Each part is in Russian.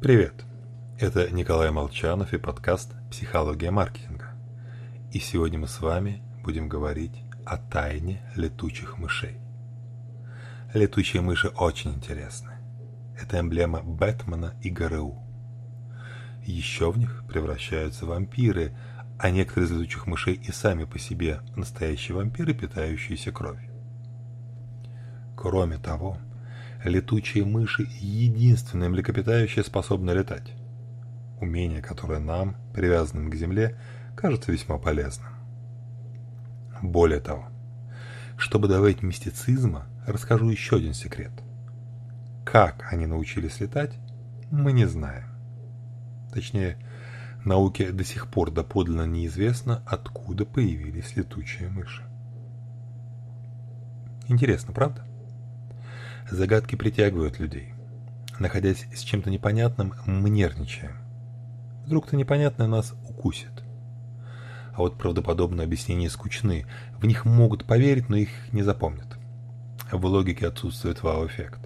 Привет! Это Николай Молчанов и подкаст «Психология маркетинга». И сегодня мы с вами будем говорить о тайне летучих мышей. Летучие мыши очень интересны. Это эмблема Бэтмена и ГРУ. Еще в них превращаются вампиры, а некоторые из летучих мышей и сами по себе настоящие вампиры, питающиеся кровью. Кроме того, летучие мыши – единственное млекопитающее, способное летать. Умение, которое нам, привязанным к Земле, кажется весьма полезным. Более того, чтобы добавить мистицизма, расскажу еще один секрет. Как они научились летать, мы не знаем. Точнее, науке до сих пор доподлинно неизвестно, откуда появились летучие мыши. Интересно, правда? Загадки притягивают людей. Находясь с чем-то непонятным, мы нервничаем. Вдруг-то непонятное нас укусит. А вот правдоподобные объяснения скучны. В них могут поверить, но их не запомнят. В логике отсутствует вау-эффект.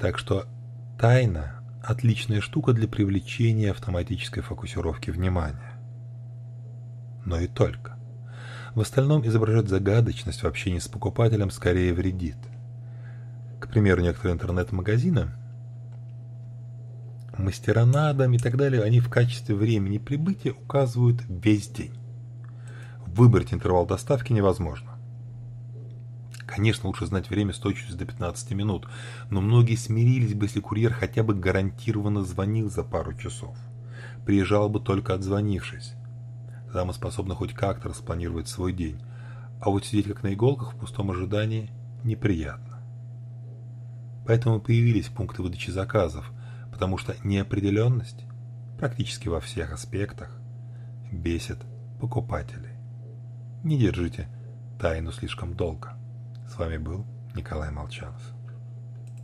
Так что тайна – отличная штука для привлечения автоматической фокусировки внимания. Но и только. В остальном изображать загадочность в общении с покупателем скорее вредит – примеру, некоторые интернет-магазины, мастера на дом и так далее, они в качестве времени прибытия указывают весь день. Выбрать интервал доставки невозможно. Конечно, лучше знать время с точностью до 15 минут, но многие смирились бы, если курьер хотя бы гарантированно звонил за пару часов. Приезжал бы только отзвонившись. Тогда мы способны хоть как-то распланировать свой день. А вот сидеть как на иголках в пустом ожидании неприятно. Поэтому появились пункты выдачи заказов, потому что неопределенность практически во всех аспектах бесит покупателей. Не держите тайну слишком долго. С вами был Николай Молчанов.